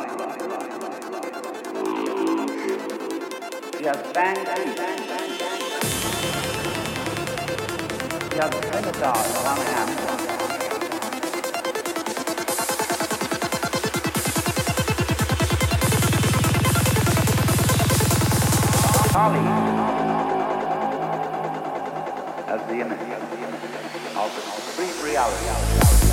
You have bang bang bang bang bang. Holly the image of free reality.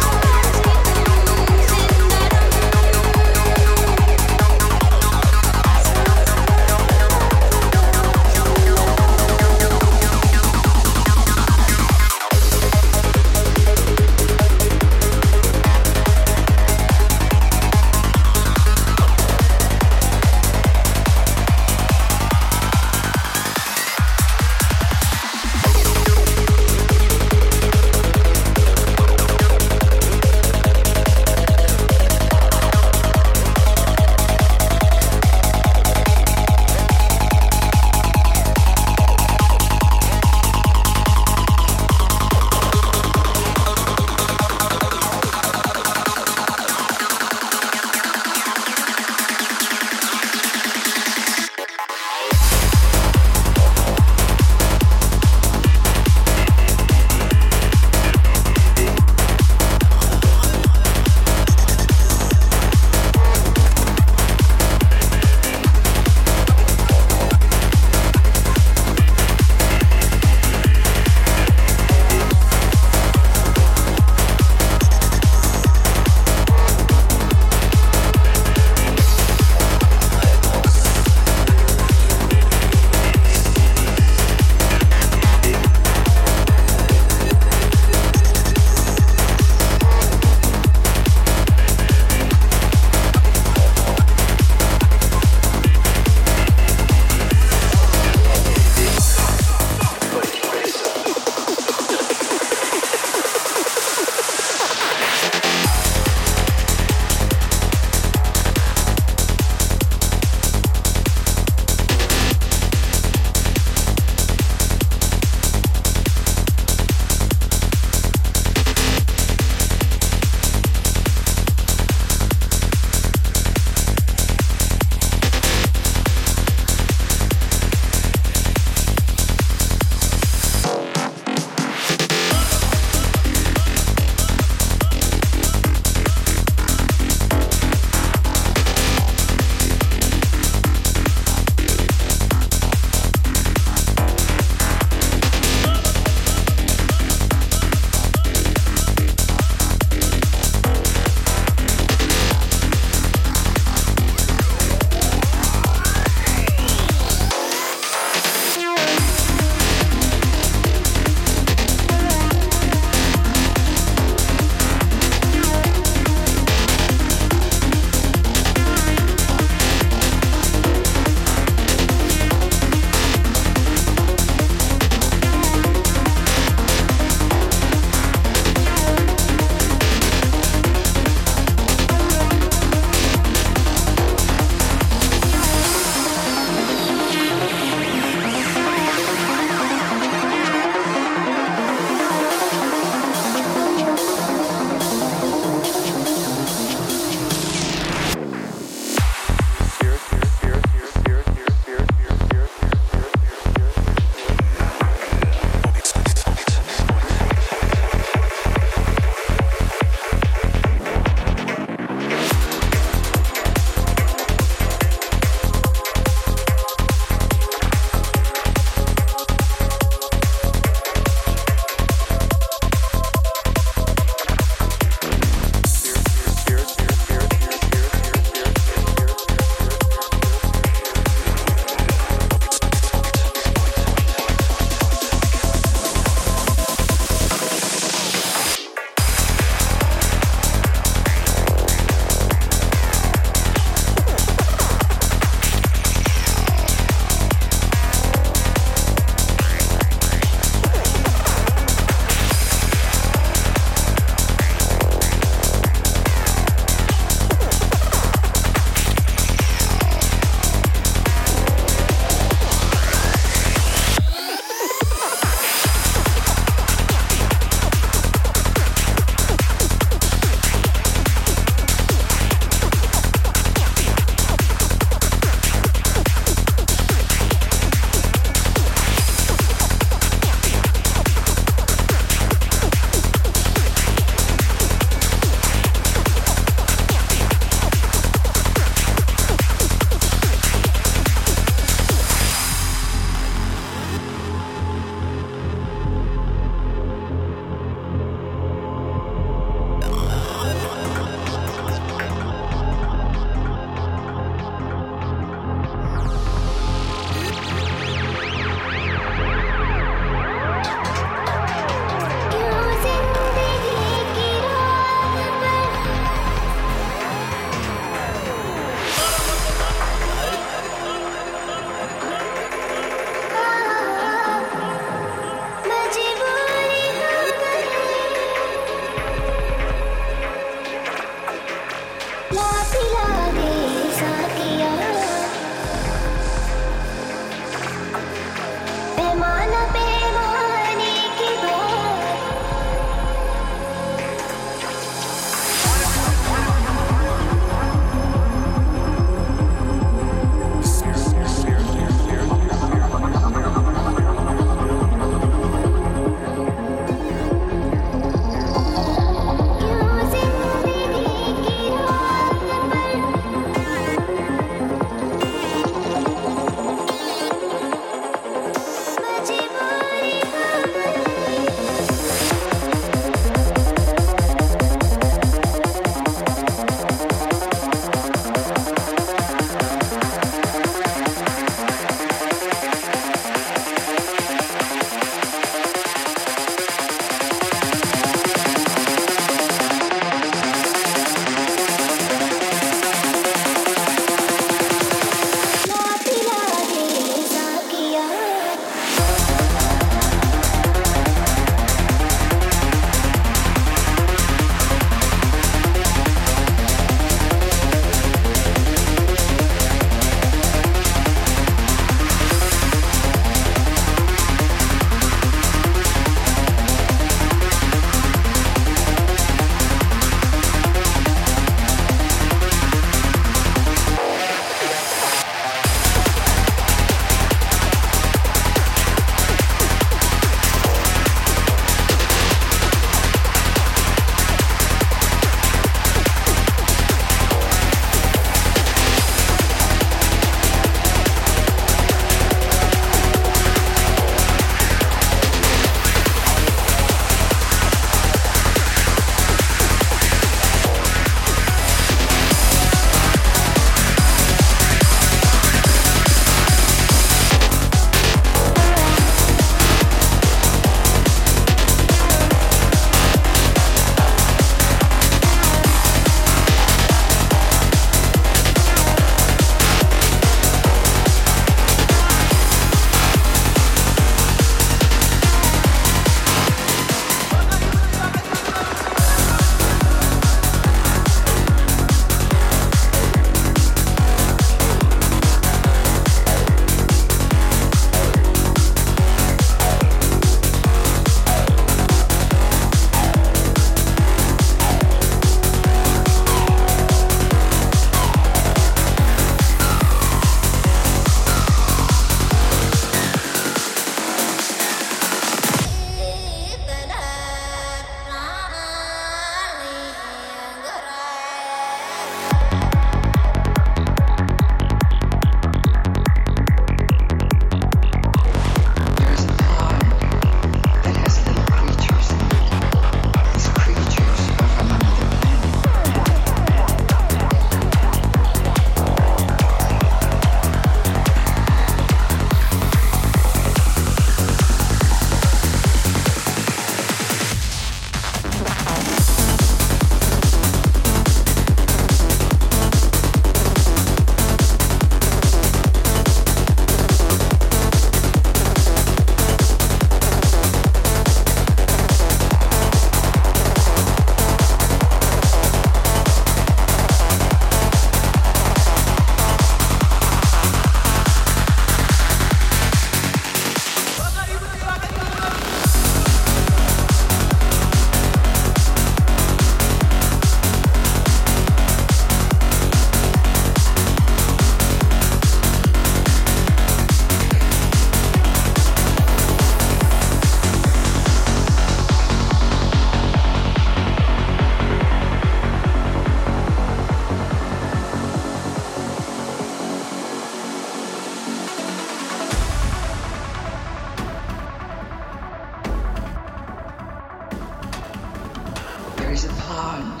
Is a pond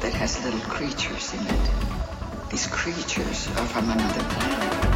that has little creatures in it. These creatures are from another planet.